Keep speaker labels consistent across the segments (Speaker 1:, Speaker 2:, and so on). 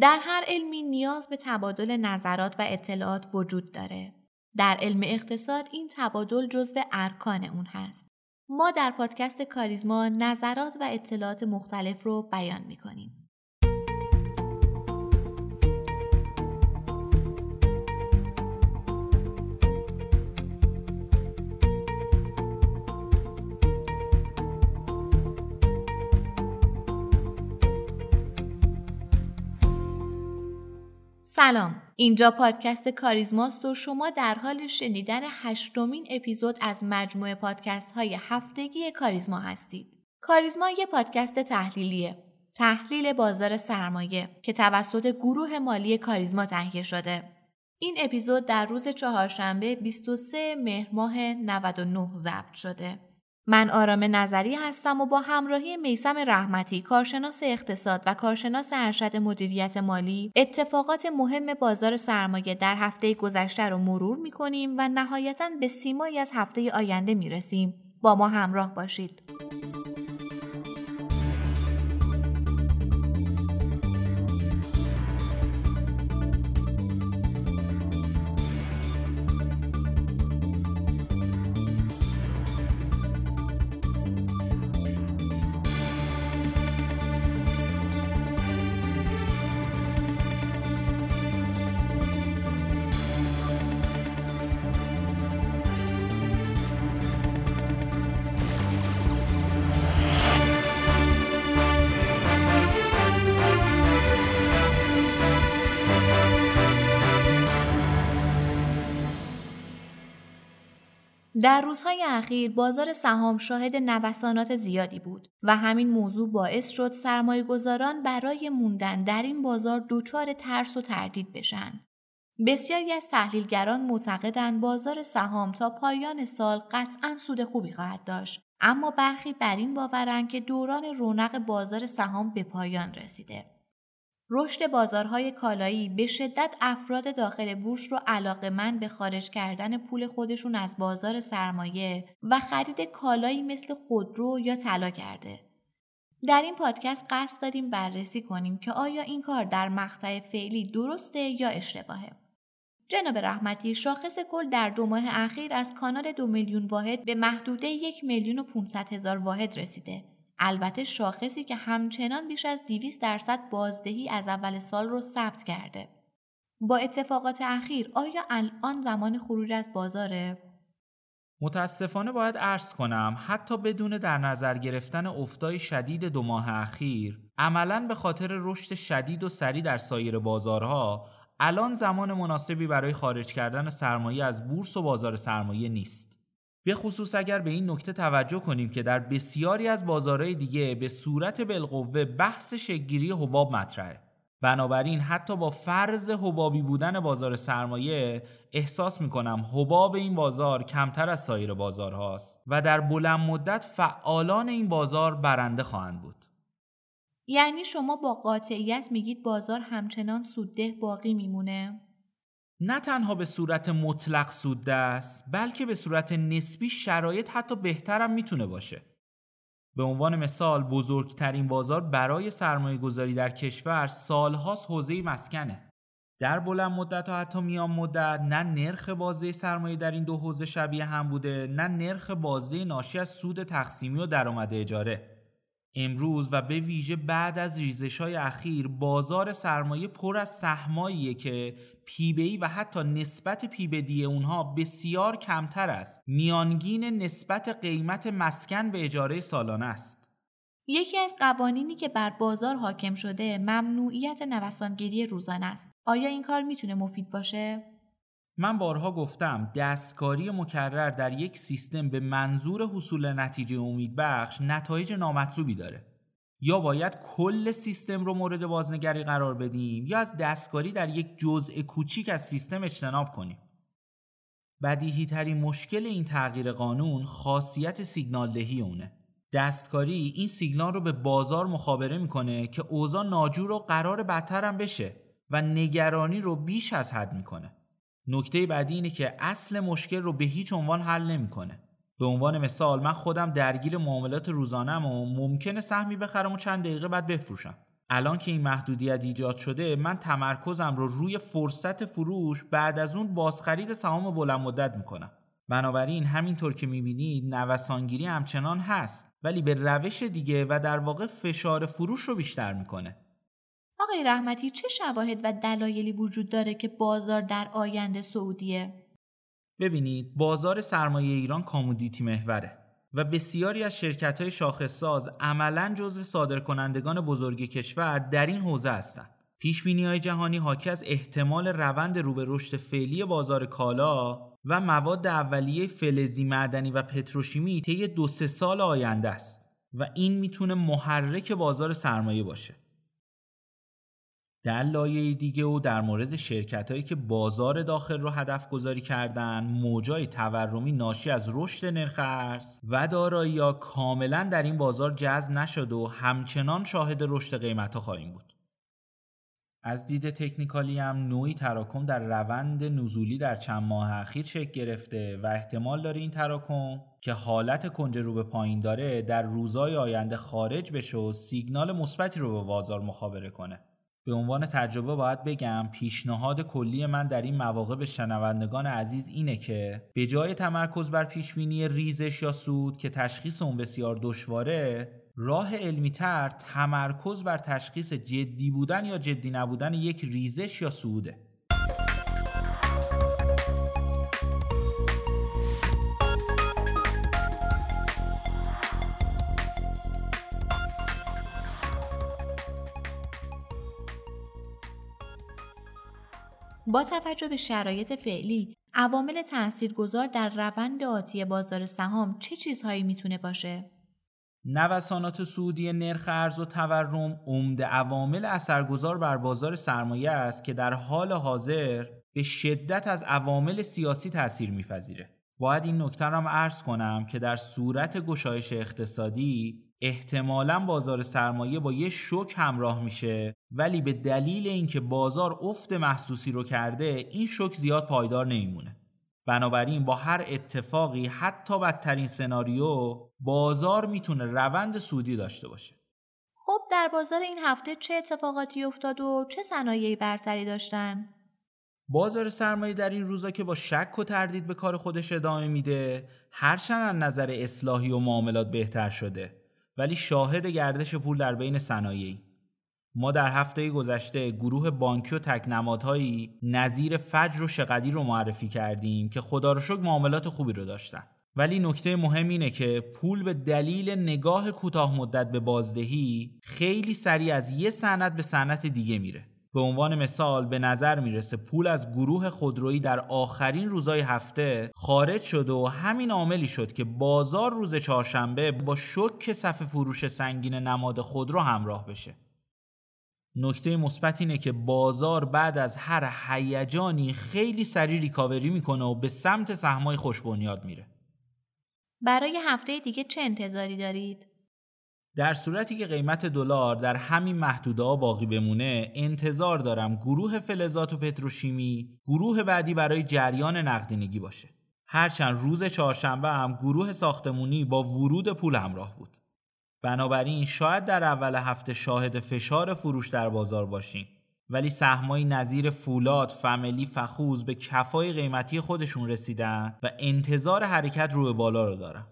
Speaker 1: در هر علمی نیاز به تبادل نظرات و اطلاعات وجود داره. در علم اقتصاد این تبادل جزو ارکان اون هست. ما در پادکست کاریزما نظرات و اطلاعات مختلف رو بیان می‌کنیم. سلام. اینجا پادکست کاریزماست و شما در حال شنیدن هشتمین اپیزود از مجموعه پادکست های هفتگی کاریزما هستید. کاریزما یه پادکست تحلیلیه. تحلیل بازار سرمایه که توسط گروه مالی کاریزما تهیه شده. این اپیزود در روز چهارشنبه 23 مهر ماه 99 ضبط شده. من آرام نظری هستم و با همراهی میسم رحمتی کارشناس اقتصاد و کارشناس ارشد مدیریت مالی اتفاقات مهم بازار سرمایه در هفته گذشته رو مرور می کنیم و نهایتا به سیمایی از هفته آینده می رسیم. با ما همراه باشید. در روزهای اخیر بازار سهام شاهد نوسانات زیادی بود و همین موضوع باعث شد سرمایه گذاران برای موندن در این بازار دچار ترس و تردید بشن. بسیاری از تحلیلگران معتقدند بازار سهام تا پایان سال قطعا سود خوبی خواهد داشت اما برخی بر این باورند که دوران رونق بازار سهام به پایان رسیده رشد بازارهای کالایی به شدت افراد داخل بورس رو علاقه من به خارج کردن پول خودشون از بازار سرمایه و خرید کالایی مثل خودرو یا طلا کرده. در این پادکست قصد داریم بررسی کنیم که آیا این کار در مقطع فعلی درسته یا اشتباهه. جناب رحمتی شاخص کل در دو ماه اخیر از کانال دو میلیون واحد به محدوده یک میلیون و 500 هزار واحد رسیده البته شاخصی که همچنان بیش از 200 درصد بازدهی از اول سال رو ثبت کرده. با اتفاقات اخیر آیا الان زمان خروج از بازاره؟
Speaker 2: متاسفانه باید عرض کنم حتی بدون در نظر گرفتن افتای شدید دو ماه اخیر عملا به خاطر رشد شدید و سریع در سایر بازارها الان زمان مناسبی برای خارج کردن سرمایه از بورس و بازار سرمایه نیست. به خصوص اگر به این نکته توجه کنیم که در بسیاری از بازارهای دیگه به صورت بالقوه بحث شگیری حباب مطرحه بنابراین حتی با فرض حبابی بودن بازار سرمایه احساس می‌کنم حباب این بازار کمتر از سایر بازارهاست و در بلند مدت فعالان این بازار برنده خواهند بود
Speaker 1: یعنی شما با قاطعیت میگید بازار همچنان سودده باقی میمونه؟
Speaker 2: نه تنها به صورت مطلق سود است بلکه به صورت نسبی شرایط حتی بهترم می‌تونه باشه. به عنوان مثال بزرگترین بازار برای سرمایه گذاری در کشور سالهاست حوزه مسکنه. در بلند مدت و حتی میان مدت نه نرخ بازه سرمایه در این دو حوزه شبیه هم بوده نه نرخ بازه ناشی از سود تقسیمی و درآمد اجاره. امروز و به ویژه بعد از ریزش های اخیر بازار سرمایه پر از سهماییه که پی و حتی نسبت پی دی اونها بسیار کمتر است. میانگین نسبت قیمت مسکن به اجاره سالانه است.
Speaker 1: یکی از قوانینی که بر بازار حاکم شده ممنوعیت نوسانگیری روزانه است. آیا این کار می‌تونه مفید باشه؟
Speaker 2: من بارها گفتم دستکاری مکرر در یک سیستم به منظور حصول نتیجه امیدبخش نتایج نامطلوبی داره. یا باید کل سیستم رو مورد بازنگری قرار بدیم یا از دستکاری در یک جزء کوچیک از سیستم اجتناب کنیم. بدیهی ترین مشکل این تغییر قانون خاصیت سیگنال دهی اونه. دستکاری این سیگنال رو به بازار مخابره می‌کنه که اوضاع ناجور و قرار بدتر هم بشه و نگرانی رو بیش از حد می‌کنه. نکته بعدی اینه که اصل مشکل رو به هیچ عنوان حل نمی‌کنه. به عنوان مثال من خودم درگیر معاملات روزانم و ممکنه سهمی بخرم و چند دقیقه بعد بفروشم. الان که این محدودیت ایجاد شده من تمرکزم رو روی فرصت فروش بعد از اون بازخرید سهام بلند مدت می‌کنم بنابراین همینطور که می‌بینید نوسانگیری همچنان هست ولی به روش دیگه و در واقع فشار فروش رو بیشتر می‌کنه
Speaker 1: آقای رحمتی چه شواهد و دلایلی وجود داره که بازار در آینده سعودیه؟
Speaker 2: ببینید بازار سرمایه ایران کامودیتی محوره و بسیاری از شرکت های شاخص عملا جزو صادرکنندگان بزرگ کشور در این حوزه هستند. پیش های جهانی حاکی از احتمال روند رو به رشد فعلی بازار کالا و مواد اولیه فلزی معدنی و پتروشیمی طی دو سه سال آینده است و این می‌تونه محرک بازار سرمایه باشه. در لایه دیگه و در مورد شرکت هایی که بازار داخل رو هدف گذاری کردن موجای تورمی ناشی از رشد نرخ ارز و دارایی کاملا در این بازار جذب نشد و همچنان شاهد رشد قیمت ها خواهیم بود. از دید تکنیکالی هم نوعی تراکم در روند نزولی در چند ماه اخیر شکل گرفته و احتمال داره این تراکم که حالت کنج رو به پایین داره در روزهای آینده خارج بشه و سیگنال مثبتی رو به بازار مخابره کنه. به عنوان تجربه باید بگم پیشنهاد کلی من در این مواقع به شنوندگان عزیز اینه که به جای تمرکز بر پیشبینی ریزش یا سود که تشخیص اون بسیار دشواره راه علمی تر تمرکز بر تشخیص جدی بودن یا جدی نبودن یک ریزش یا سوده.
Speaker 1: با توجه به شرایط فعلی عوامل تاثیرگذار در روند آتی بازار سهام چه چیزهایی می‌تونه باشه
Speaker 2: نوسانات سعودی نرخ ارز و تورم عمده عوامل اثرگذار بر بازار سرمایه است که در حال حاضر به شدت از عوامل سیاسی تاثیر میپذیره. باید این نکته را عرض کنم که در صورت گشایش اقتصادی احتمالا بازار سرمایه با یه شوک همراه میشه ولی به دلیل اینکه بازار افت محسوسی رو کرده این شوک زیاد پایدار نمیمونه. بنابراین با هر اتفاقی حتی بدترین سناریو بازار می‌تونه روند سودی داشته باشه.
Speaker 1: خب در بازار این هفته چه اتفاقاتی افتاد و چه صنایعی برتری داشتن؟
Speaker 2: بازار سرمایه در این روزا که با شک و تردید به کار خودش ادامه میده هرچند از نظر اصلاحی و معاملات بهتر شده. ولی شاهد گردش پول در بین صنایعی. ما در هفته گذشته گروه بانکی و تکنمادهایی نظیر فجر و شقدی رو معرفی کردیم که خدا رو شکر معاملات خوبی رو داشتن. ولی نکته مهم اینه که پول به دلیل نگاه کوتاه مدت به بازدهی خیلی سریع از یه صنعت به صنعت دیگه میره. به عنوان مثال به نظر می‌رسه پول از گروه خودرویی در آخرین روزای هفته خارج شد و همین عاملی شد که بازار روز چهارشنبه با شک صف فروش سنگین نماد خودرو همراه بشه. نکته مثبت اینه که بازار بعد از هر هیجانی خیلی سریع ریکاوری می‌کنه و به سمت سهمای خوش بنیاد میره.
Speaker 1: برای هفته دیگه چه انتظاری دارید؟
Speaker 2: در صورتی که قیمت دلار در همین محدوده باقی بمونه انتظار دارم گروه فلزات و پتروشیمی گروه بعدی برای جریان نقدینگی باشه. هرچند روز چهارشنبه هم گروه ساختمونی با ورود پول همراه بود. بنابراین شاید در اول هفته شاهد فشار فروش در بازار باشیم. ولی سهمایی نظیر فولاد، فملی، فخوز به کفای قیمتی خودشون رسیدن و انتظار حرکت روی بالا رو دارم.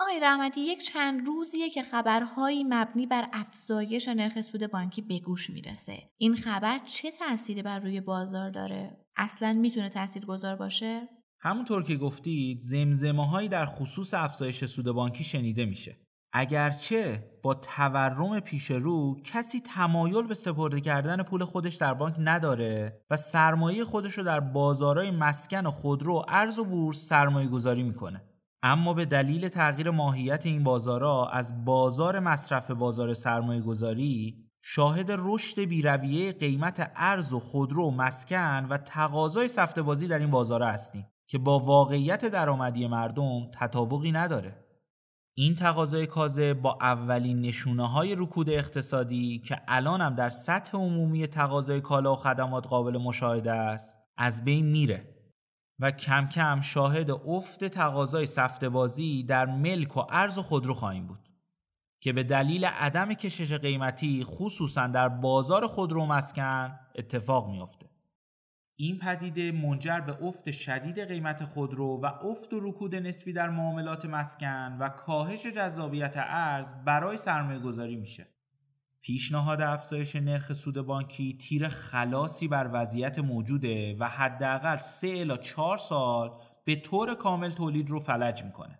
Speaker 1: آقای رحمتی یک چند روزیه که خبرهایی مبنی بر افزایش نرخ سود بانکی به گوش می‌رسه. این خبر چه تأثیری بر روی بازار داره؟ اصلا می‌تونه تأثیر گذار باشه؟
Speaker 2: همونطور که گفتید زمزمه هایی در خصوص افزایش سود بانکی شنیده میشه. اگرچه با تورم پیش رو کسی تمایل به سپرده کردن پول خودش در بانک نداره و سرمایه خودش رو در بازارهای مسکن و خودرو ارز و بورس سرمایه گذاری می‌کنه. اما به دلیل تغییر ماهیت این بازارها از بازار مصرف بازار سرمایه گذاری شاهد رشد بیرویه قیمت ارز و خودرو و مسکن و تقاضای سفته بازی در این بازار هستیم که با واقعیت درآمدی مردم تطابقی نداره. این تقاضای کازه با اولین نشونه های رکود اقتصادی که الان هم در سطح عمومی تقاضای کالا و خدمات قابل مشاهده است از بین میره. و کم کم شاهد افت تقاضای سفته بازی در ملک و ارز خودرو خواهیم بود. که به دلیل عدم کشش قیمتی خصوصا در بازار خودرو مسکن اتفاق میافته. این پدیده منجر به افت شدید قیمت خودرو و افت و رکود نسبی در معاملات مسکن و کاهش جذابیت ارز برای سرمایه گذاری میشه. پیشنهاد افزایش نرخ سود بانکی تیر خلاصی بر وضعیت موجوده و حداقل 3 الی 4 سال به طور کامل تولید رو فلج می‌کنه.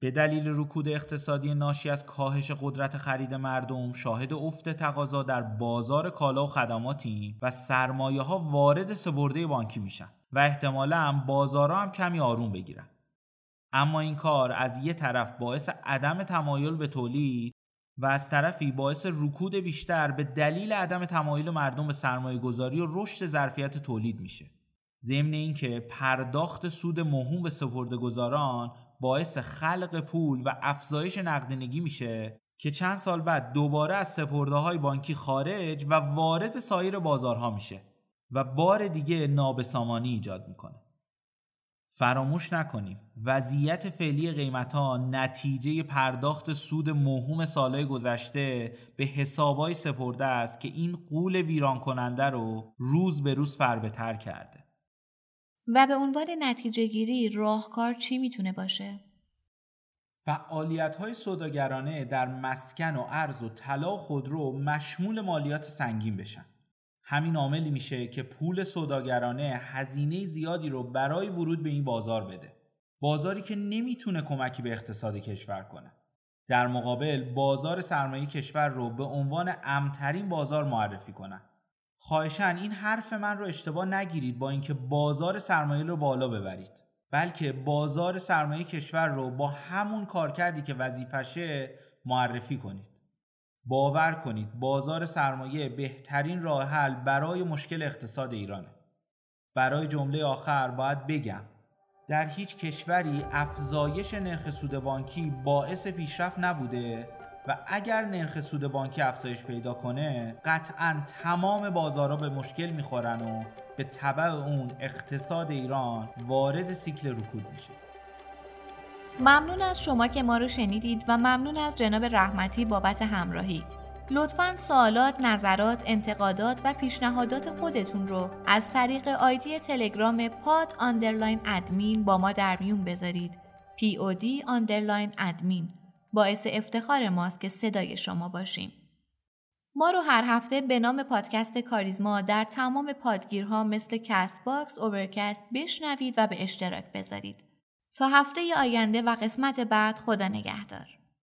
Speaker 2: به دلیل رکود اقتصادی ناشی از کاهش قدرت خرید مردم شاهد افت تقاضا در بازار کالا و خدماتی و سرمایه ها وارد سپرده بانکی میشن و احتمالا بازارها هم کمی آروم بگیرن اما این کار از یه طرف باعث عدم تمایل به تولید و از طرفی باعث رکود بیشتر به دلیل عدم تمایل مردم به سرمایه گذاری و رشد ظرفیت تولید میشه ضمن اینکه پرداخت سود مهم به سپرده گذاران باعث خلق پول و افزایش نقدینگی میشه که چند سال بعد دوباره از سپرده های بانکی خارج و وارد سایر بازارها میشه و بار دیگه نابسامانی ایجاد می‌کنه. فراموش نکنیم وضعیت فعلی قیمت ها نتیجه پرداخت سود مهم سالهای گذشته به حسابای سپرده است که این قول ویران کننده رو روز به روز فربتر کرده.
Speaker 1: و به عنوان نتیجه گیری راهکار چی می‌تونه باشه؟
Speaker 2: فعالیت های صداگرانه در مسکن و ارز و طلا و خودرو مشمول مالیات سنگین بشن. همین عاملی میشه که پول صداگرانه هزینه زیادی رو برای ورود به این بازار بده. بازاری که نمی‌تونه کمکی به اقتصاد کشور کنه. در مقابل بازار سرمایه کشور رو به عنوان امترین بازار معرفی کنن. خواهشن این حرف من رو اشتباه نگیرید با اینکه بازار سرمایه رو بالا ببرید بلکه بازار سرمایه کشور رو با همون کار کردی که وظیفشه معرفی کنید باور کنید بازار سرمایه بهترین راه حل برای مشکل اقتصاد ایرانه. برای جمله آخر باید بگم در هیچ کشوری افزایش نرخ سود بانکی باعث پیشرفت نبوده و اگر نرخ سود بانکی افزایش پیدا کنه قطعا تمام بازارها به مشکل می‌خورن و به طبع اون اقتصاد ایران وارد سیکل رکود میشه.
Speaker 1: ممنون از شما که ما رو شنیدید و ممنون از جناب رحمتی بابت همراهی لطفا سوالات، نظرات، انتقادات و پیشنهادات خودتون رو از طریق آیدی تلگرام pod underline admin با ما در میون بذارید POD underline admin باعث افتخار ماست که صدای شما باشیم. ما رو هر هفته به نام پادکست کاریزما در تمام پادگیرها مثل کست باکس، اوورکست بشنوید و به اشتراک بذارید. تا هفته آینده و قسمت بعد خدا نگهدار.